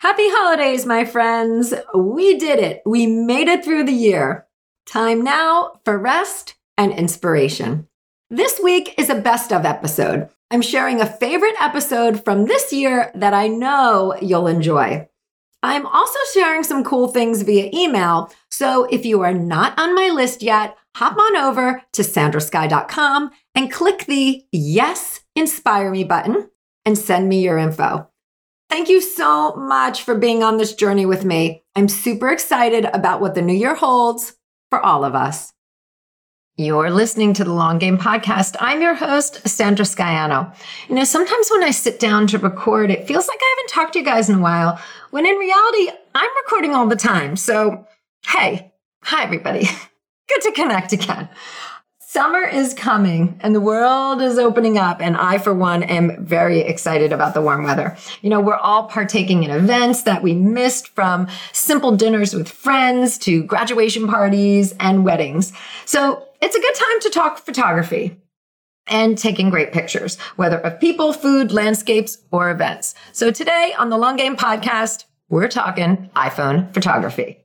Happy holidays, my friends. We did it. We made it through the year. Time now for rest and inspiration. This week is a best of episode. I'm sharing a favorite episode from this year that I know you'll enjoy. I'm also sharing some cool things via email. So if you are not on my list yet, hop on over to sandrasky.com and click the Yes, Inspire Me button and send me your info. Thank you so much for being on this journey with me. I'm super excited about what the new year holds for all of us. You're listening to the Long Game Podcast. I'm your host, Sandra Scaiano. You know, sometimes when I sit down to record, it feels like I haven't talked to you guys in a while, when in reality, I'm recording all the time. So, hey, hi, everybody. Good to connect again. Summer is coming and the world is opening up. And I, for one, am very excited about the warm weather. You know, we're all partaking in events that we missed from simple dinners with friends to graduation parties and weddings. So it's a good time to talk photography and taking great pictures, whether of people, food, landscapes, or events. So today on the Long Game podcast, we're talking iPhone photography.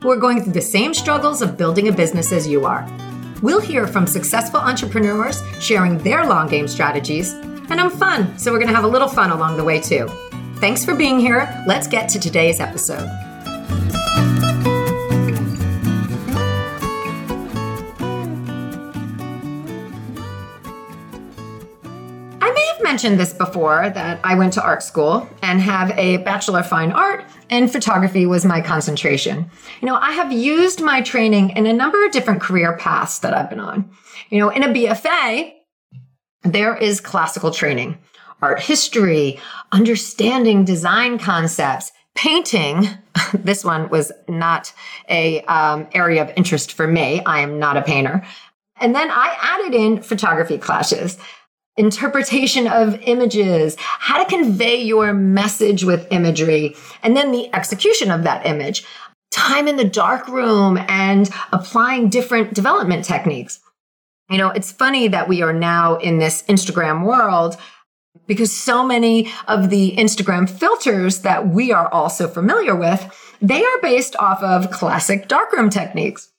who are going through the same struggles of building a business as you are. We'll hear from successful entrepreneurs sharing their long game strategies, and I'm fun, so we're going to have a little fun along the way too. Thanks for being here. Let's get to today's episode. Mentioned this before that I went to art school and have a Bachelor of Fine Art, and photography was my concentration. You know, I have used my training in a number of different career paths that I've been on. You know, in a BFA, there is classical training, art history, understanding design concepts, painting. this one was not a um, area of interest for me. I am not a painter. And then I added in photography classes interpretation of images, how to convey your message with imagery, and then the execution of that image, time in the dark room, and applying different development techniques. You know, it's funny that we are now in this Instagram world because so many of the Instagram filters that we are also familiar with, they are based off of classic darkroom techniques.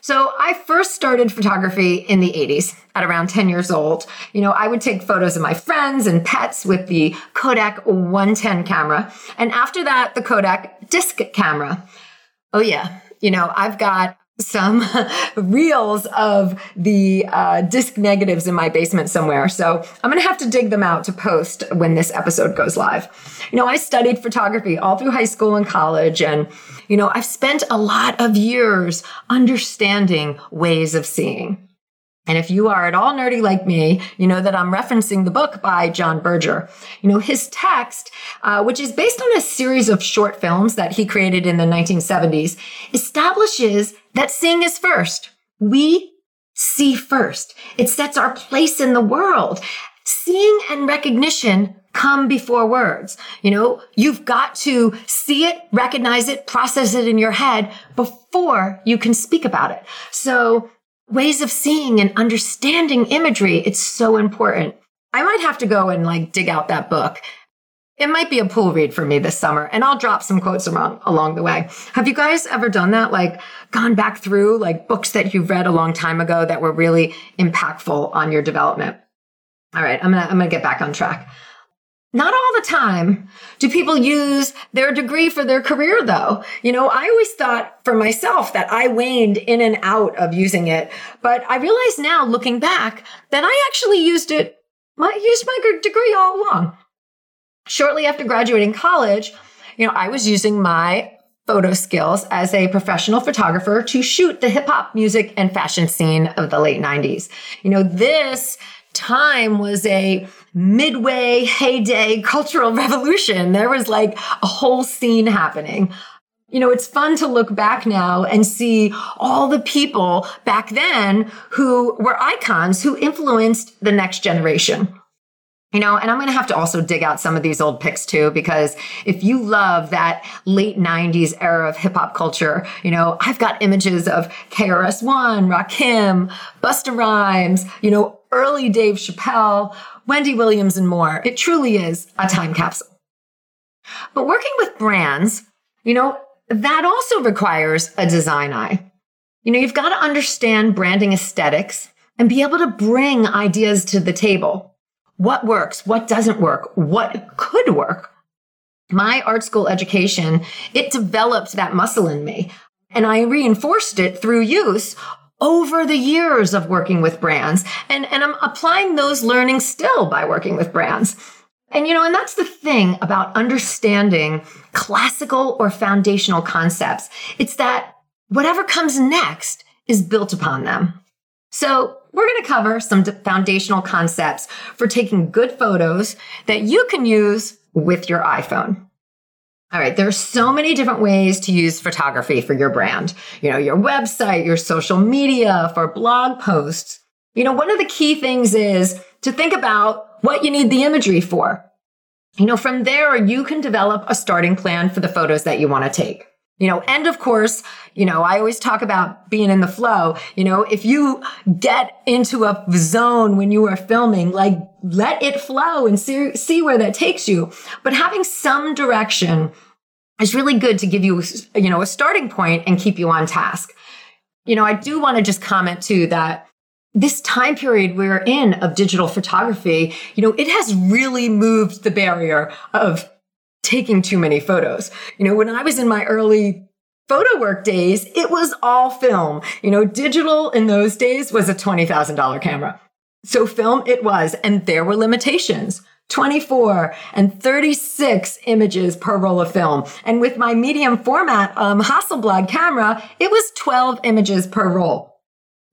So I first started photography in the 80s at around 10 years old. You know, I would take photos of my friends and pets with the Kodak 110 camera. And after that, the Kodak disc camera. Oh yeah. You know, I've got some reels of the uh, disc negatives in my basement somewhere. So I'm going to have to dig them out to post when this episode goes live. You know, I studied photography all through high school and college. And, you know, I've spent a lot of years understanding ways of seeing. And if you are at all nerdy like me, you know that I'm referencing the book by John Berger. You know, his text, uh, which is based on a series of short films that he created in the 1970s, establishes that seeing is first. We see first. It sets our place in the world. Seeing and recognition come before words. You know, you've got to see it, recognize it, process it in your head before you can speak about it. So ways of seeing and understanding imagery. It's so important. I might have to go and like dig out that book. It might be a pool read for me this summer, and I'll drop some quotes around along the way. Have you guys ever done that? Like gone back through like books that you've read a long time ago that were really impactful on your development? All right, I'm gonna I'm gonna get back on track. Not all the time do people use their degree for their career, though. You know, I always thought for myself that I waned in and out of using it. But I realize now, looking back, that I actually used it, I used my degree all along. Shortly after graduating college, you know, I was using my photo skills as a professional photographer to shoot the hip hop music and fashion scene of the late 90s. You know, this time was a midway heyday cultural revolution. There was like a whole scene happening. You know, it's fun to look back now and see all the people back then who were icons who influenced the next generation. You know, and I'm going to have to also dig out some of these old pics too, because if you love that late 90s era of hip hop culture, you know, I've got images of KRS-One, Rakim, Busta Rhymes, you know, early Dave Chappelle, Wendy Williams, and more. It truly is a time capsule. But working with brands, you know, that also requires a design eye. You know, you've got to understand branding aesthetics and be able to bring ideas to the table. What works? What doesn't work? What could work? My art school education, it developed that muscle in me and I reinforced it through use over the years of working with brands. And, and I'm applying those learnings still by working with brands. And you know, and that's the thing about understanding classical or foundational concepts. It's that whatever comes next is built upon them. So we're going to cover some foundational concepts for taking good photos that you can use with your iPhone. All right, there are so many different ways to use photography for your brand. You know, your website, your social media, for blog posts. You know, one of the key things is to think about what you need the imagery for. You know, from there, you can develop a starting plan for the photos that you want to take. You know, and of course, you know, I always talk about being in the flow. You know, if you get into a zone when you are filming, like let it flow and see, see where that takes you. But having some direction is really good to give you, you know, a starting point and keep you on task. You know, I do want to just comment too that this time period we're in of digital photography, you know, it has really moved the barrier of taking too many photos. You know, when I was in my early photo work days, it was all film. You know, digital in those days was a $20,000 camera. So film it was, and there were limitations. 24 and 36 images per roll of film. And with my medium format um, Hasselblad camera, it was 12 images per roll.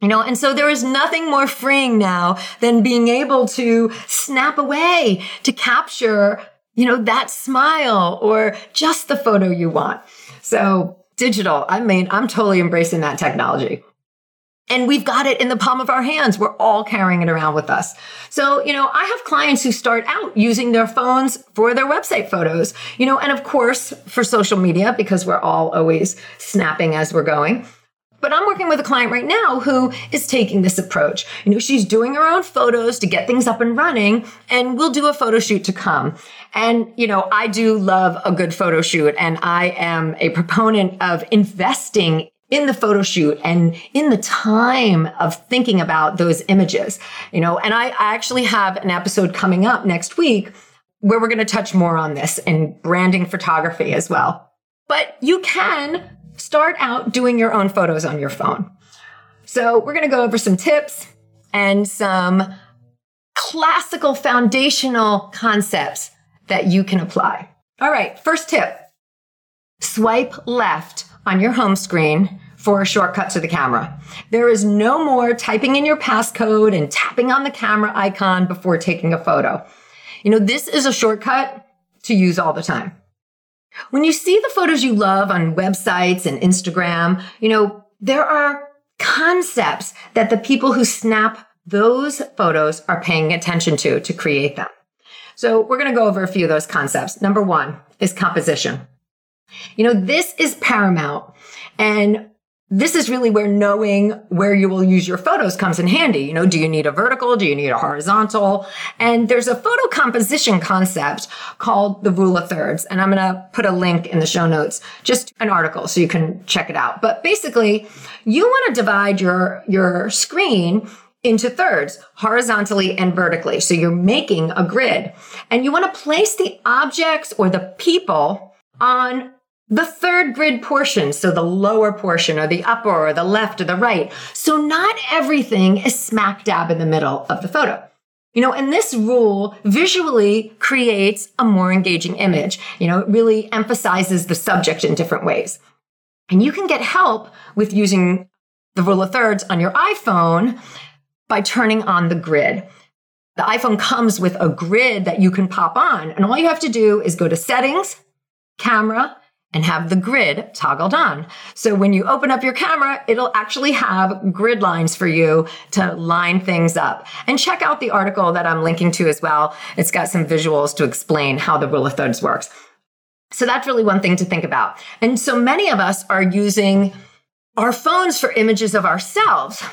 You know, and so there is nothing more freeing now than being able to snap away to capture you know, that smile or just the photo you want. So digital, I mean, I'm totally embracing that technology. And we've got it in the palm of our hands. We're all carrying it around with us. So, you know, I have clients who start out using their phones for their website photos, you know, and of course for social media because we're all always snapping as we're going. But I'm working with a client right now who is taking this approach. You know, she's doing her own photos to get things up and running, and we'll do a photo shoot to come. And, you know, I do love a good photo shoot, and I am a proponent of investing in the photo shoot and in the time of thinking about those images, you know, and I, I actually have an episode coming up next week where we're going to touch more on this and branding photography as well. But you can start out doing your own photos on your phone. So we're going to go over some tips and some classical foundational concepts that you can apply. All right, first tip. Swipe left on your home screen for a shortcut to the camera. There is no more typing in your passcode and tapping on the camera icon before taking a photo. You know, this is a shortcut to use all the time. When you see the photos you love on websites and Instagram, you know, there are concepts that the people who snap those photos are paying attention to to create them. So we're going to go over a few of those concepts. Number one is composition. You know, this is paramount. And this is really where knowing where you will use your photos comes in handy. You know, do you need a vertical? Do you need a horizontal? And there's a photo composition concept called the rule of thirds. And I'm going to put a link in the show notes, just an article so you can check it out. But basically, you want to divide your, your screen into thirds, horizontally and vertically. So you're making a grid and you want to place the objects or the people on the third grid portion, so the lower portion or the upper or the left or the right. So not everything is smack dab in the middle of the photo. You know, and this rule visually creates a more engaging image. You know, it really emphasizes the subject in different ways. And you can get help with using the rule of thirds on your iPhone by turning on the grid. the iPhone comes with a grid that you can pop on. And all you have to do is go to settings, camera, and have the grid toggled on. So when you open up your camera, it'll actually have grid lines for you to line things up. And check out the article that I'm linking to as well. It's got some visuals to explain how the rule of thirds works. So that's really one thing to think about. And so many of us are using our phones for images of ourselves,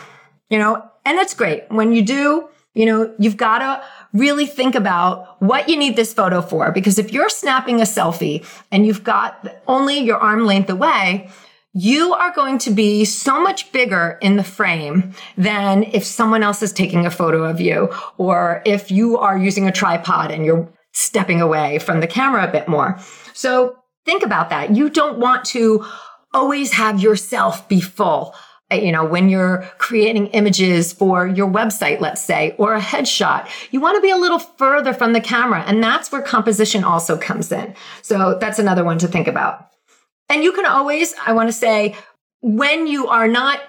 you know, and that's great. When you do, you know, you've got to really think about what you need this photo for. Because if you're snapping a selfie and you've got only your arm length away, you are going to be so much bigger in the frame than if someone else is taking a photo of you or if you are using a tripod and you're stepping away from the camera a bit more. So think about that. You don't want to always have yourself be full. Uh, you know, when you're creating images for your website, let's say, or a headshot, you want to be a little further from the camera. And that's where composition also comes in. So that's another one to think about. And you can always, I want to say, when you are not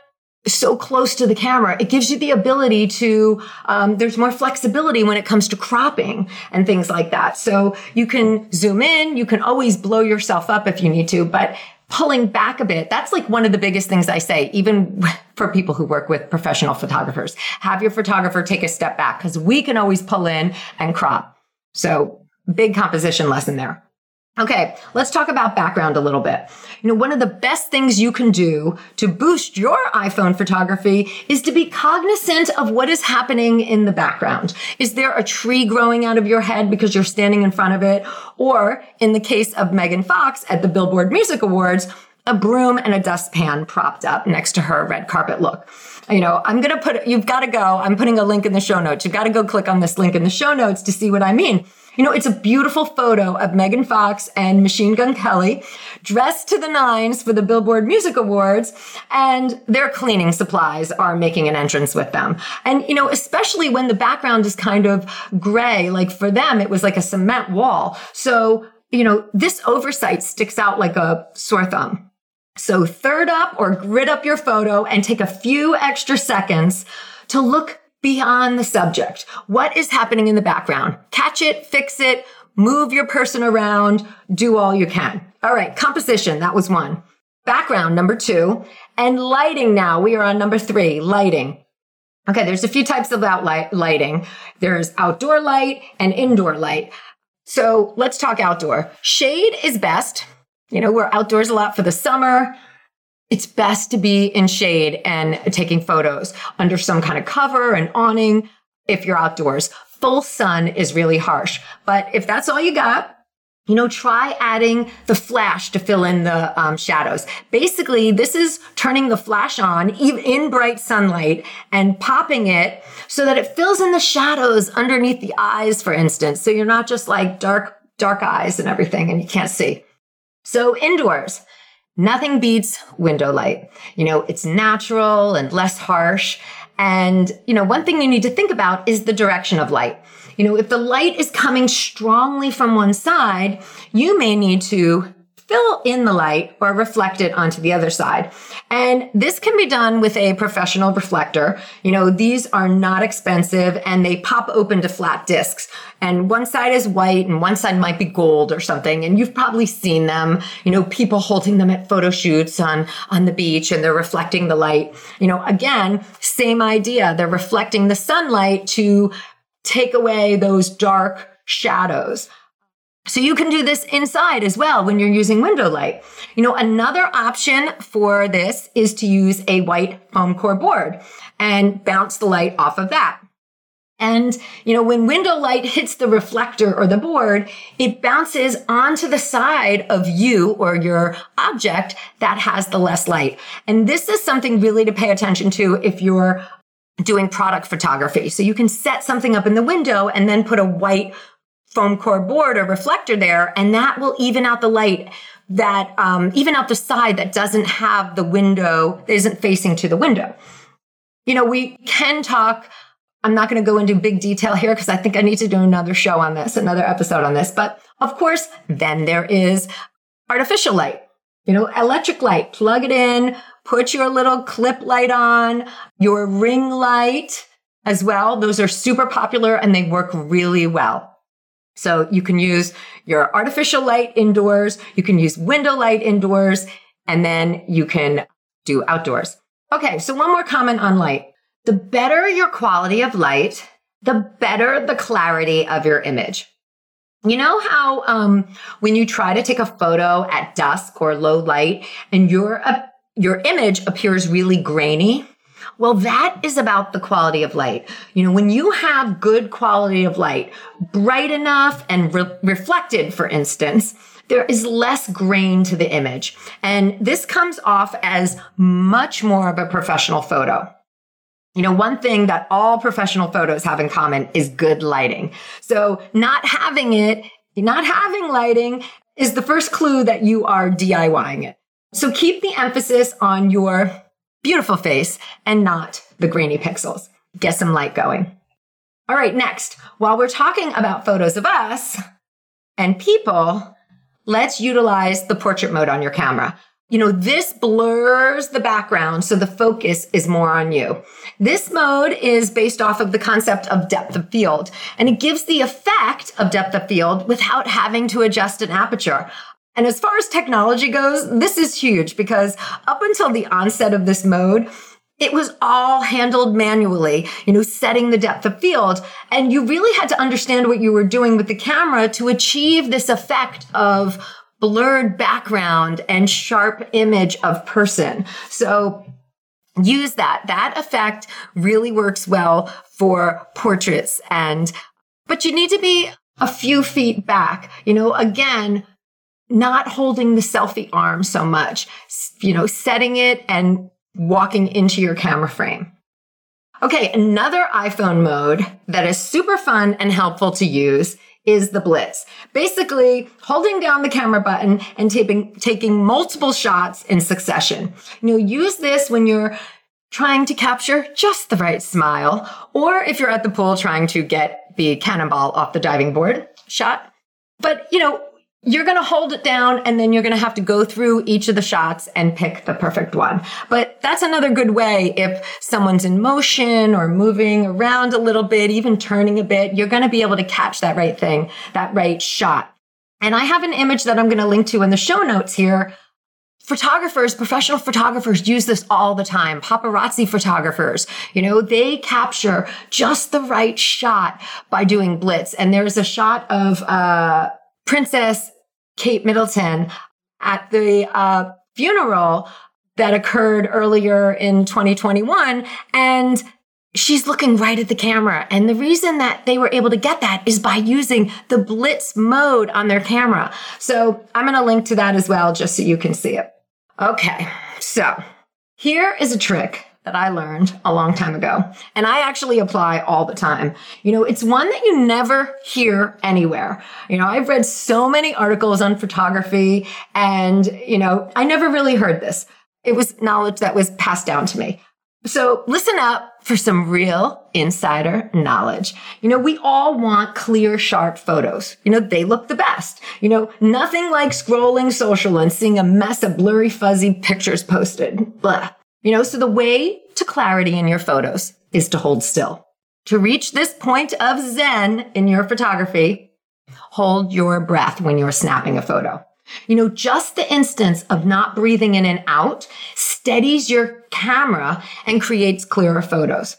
so close to the camera, it gives you the ability to, um, there's more flexibility when it comes to cropping and things like that. So you can zoom in, you can always blow yourself up if you need to, but pulling back a bit. That's like one of the biggest things I say, even for people who work with professional photographers. Have your photographer take a step back because we can always pull in and crop. So big composition lesson there. Okay, let's talk about background a little bit. You know, one of the best things you can do to boost your iPhone photography is to be cognizant of what is happening in the background. Is there a tree growing out of your head because you're standing in front of it? Or in the case of Megan Fox at the Billboard Music Awards, a broom and a dustpan propped up next to her red carpet look. You know, I'm going to put, you've got to go. I'm putting a link in the show notes. You've got to go click on this link in the show notes to see what I mean. You know, it's a beautiful photo of Megan Fox and Machine Gun Kelly dressed to the nines for the Billboard Music Awards and their cleaning supplies are making an entrance with them. And, you know, especially when the background is kind of gray, like for them, it was like a cement wall. So, you know, this oversight sticks out like a sore thumb. So third up or grid up your photo and take a few extra seconds to look beyond the subject. What is happening in the background? Catch it, fix it, move your person around, do all you can. All right, composition, that was one. Background, number two. And lighting now, we are on number three, lighting. Okay, there's a few types of outlight lighting. There's outdoor light and indoor light. So let's talk outdoor. Shade is best. You know, we're outdoors a lot for the summer it's best to be in shade and taking photos under some kind of cover and awning if you're outdoors. Full sun is really harsh. But if that's all you got, you know, try adding the flash to fill in the um, shadows. Basically, this is turning the flash on in bright sunlight and popping it so that it fills in the shadows underneath the eyes, for instance. So you're not just like dark, dark eyes and everything and you can't see. So indoors, Nothing beats window light. You know, it's natural and less harsh. And, you know, one thing you need to think about is the direction of light. You know, if the light is coming strongly from one side, you may need to fill in the light or reflect it onto the other side. And this can be done with a professional reflector. You know, these are not expensive and they pop open to flat discs. And one side is white and one side might be gold or something. And you've probably seen them, you know, people holding them at photo shoots on, on the beach and they're reflecting the light. You know, again, same idea. They're reflecting the sunlight to take away those dark shadows. So you can do this inside as well when you're using window light. You know, another option for this is to use a white foam core board and bounce the light off of that. And, you know, when window light hits the reflector or the board, it bounces onto the side of you or your object that has the less light. And this is something really to pay attention to if you're doing product photography. So you can set something up in the window and then put a white foam core board or reflector there, and that will even out the light that um, even out the side that doesn't have the window, isn't facing to the window. You know, we can talk. I'm not going to go into big detail here because I think I need to do another show on this, another episode on this. But of course, then there is artificial light, you know, electric light. Plug it in, put your little clip light on, your ring light, as well. Those are super popular and they work really well. So you can use your artificial light indoors. You can use window light indoors and then you can do outdoors. Okay. So one more comment on light. The better your quality of light, the better the clarity of your image. You know how um, when you try to take a photo at dusk or low light and your uh, your image appears really grainy? Well, that is about the quality of light. You know, when you have good quality of light, bright enough and re- reflected, for instance, there is less grain to the image. And this comes off as much more of a professional photo. You know, one thing that all professional photos have in common is good lighting. So not having it, not having lighting is the first clue that you are DIYing it. So keep the emphasis on your beautiful face and not the grainy pixels. Get some light going. All right, next, while we're talking about photos of us and people, let's utilize the portrait mode on your camera. You know, this blurs the background so the focus is more on you. This mode is based off of the concept of depth of field and it gives the effect of depth of field without having to adjust an aperture. And as far as technology goes, this is huge because up until the onset of this mode, it was all handled manually, you know, setting the depth of field. And you really had to understand what you were doing with the camera to achieve this effect of blurred background and sharp image of person. So use that. That effect really works well for portraits and, but you need to be a few feet back. You know, again, not holding the selfie arm so much, you know, setting it and walking into your camera frame. Okay, another iPhone mode that is super fun and helpful to use is the blitz. Basically, holding down the camera button and taping, taking multiple shots in succession. You know, use this when you're trying to capture just the right smile, or if you're at the pool trying to get the cannonball off the diving board shot. But, you know, you're going to hold it down and then you're going to have to go through each of the shots and pick the perfect one. But that's another good way if someone's in motion or moving around a little bit, even turning a bit, you're going to be able to catch that right thing, that right shot. And I have an image that I'm going to link to in the show notes here. Photographers, professional photographers use this all the time. Paparazzi photographers, you know, they capture just the right shot by doing blitz. And there's a shot of, uh, Princess Kate Middleton at the uh, funeral that occurred earlier in 2021. And she's looking right at the camera. And the reason that they were able to get that is by using the blitz mode on their camera. So I'm going to link to that as well, just so you can see it. Okay. So here is a trick that I learned a long time ago. And I actually apply all the time. You know, it's one that you never hear anywhere. You know, I've read so many articles on photography and, you know, I never really heard this. It was knowledge that was passed down to me. So listen up for some real insider knowledge. You know, we all want clear, sharp photos. You know, they look the best. You know, nothing like scrolling social and seeing a mess of blurry, fuzzy pictures posted. Blah. You know, so the way to clarity in your photos is to hold still. To reach this point of Zen in your photography, hold your breath when you're snapping a photo. You know, just the instance of not breathing in and out steadies your camera and creates clearer photos.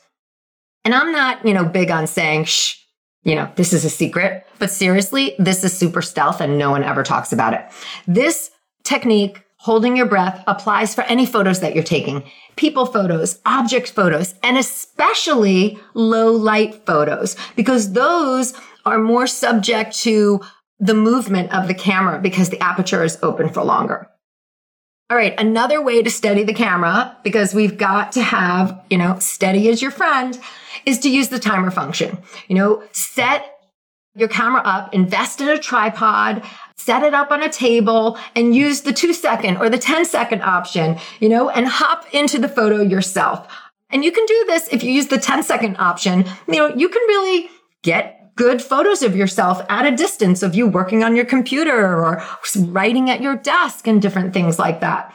And I'm not, you know, big on saying, shh, you know, this is a secret, but seriously, this is super stealth and no one ever talks about it. This technique holding your breath applies for any photos that you're taking people photos, object photos, and especially low light photos, because those are more subject to the movement of the camera because the aperture is open for longer. All right, another way to steady the camera, because we've got to have, you know, steady as your friend, is to use the timer function. You know, set your camera up, invest in a tripod, set it up on a table and use the two second or the 10 second option, you know, and hop into the photo yourself. And you can do this if you use the 10 second option. You know, you can really get good photos of yourself at a distance of you working on your computer or writing at your desk and different things like that.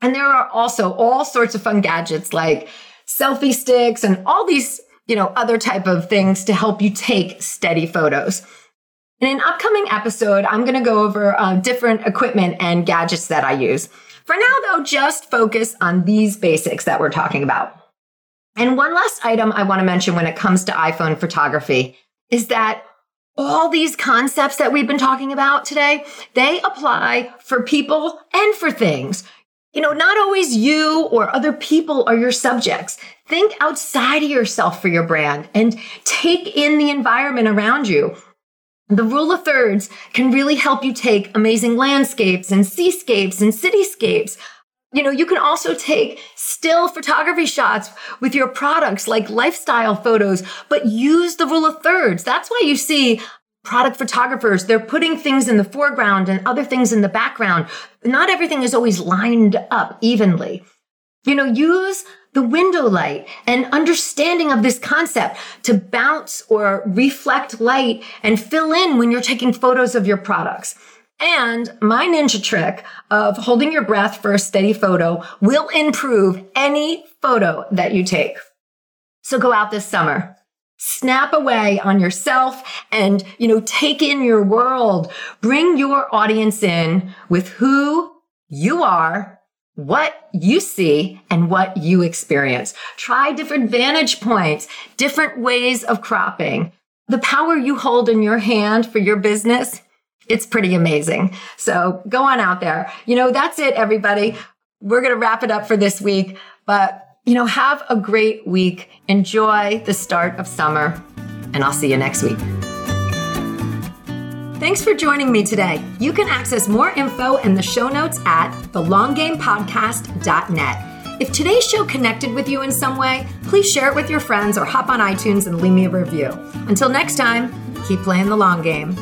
And there are also all sorts of fun gadgets like selfie sticks and all these you know, other type of things to help you take steady photos. In an upcoming episode, I'm going to go over uh, different equipment and gadgets that I use. For now, though, just focus on these basics that we're talking about. And one last item I want to mention when it comes to iPhone photography is that all these concepts that we've been talking about today, they apply for people and for things. You know, not always you or other people are your subjects. Think outside of yourself for your brand and take in the environment around you. The rule of thirds can really help you take amazing landscapes and seascapes and cityscapes. You know, you can also take still photography shots with your products like lifestyle photos, but use the rule of thirds. That's why you see product photographers, they're putting things in the foreground and other things in the background. Not everything is always lined up evenly. You know, use the window light and understanding of this concept to bounce or reflect light and fill in when you're taking photos of your products. And my ninja trick of holding your breath for a steady photo will improve any photo that you take. So go out this summer, snap away on yourself and, you know, take in your world. Bring your audience in with who you are, what you see, and what you experience. Try different vantage points, different ways of cropping. The power you hold in your hand for your business it's pretty amazing. So go on out there. You know, that's it, everybody. We're going to wrap it up for this week, but you know, have a great week. Enjoy the start of summer, and I'll see you next week. Thanks for joining me today. You can access more info in the show notes at thelonggamepodcast.net. If today's show connected with you in some way, please share it with your friends or hop on iTunes and leave me a review. Until next time, keep playing the long game.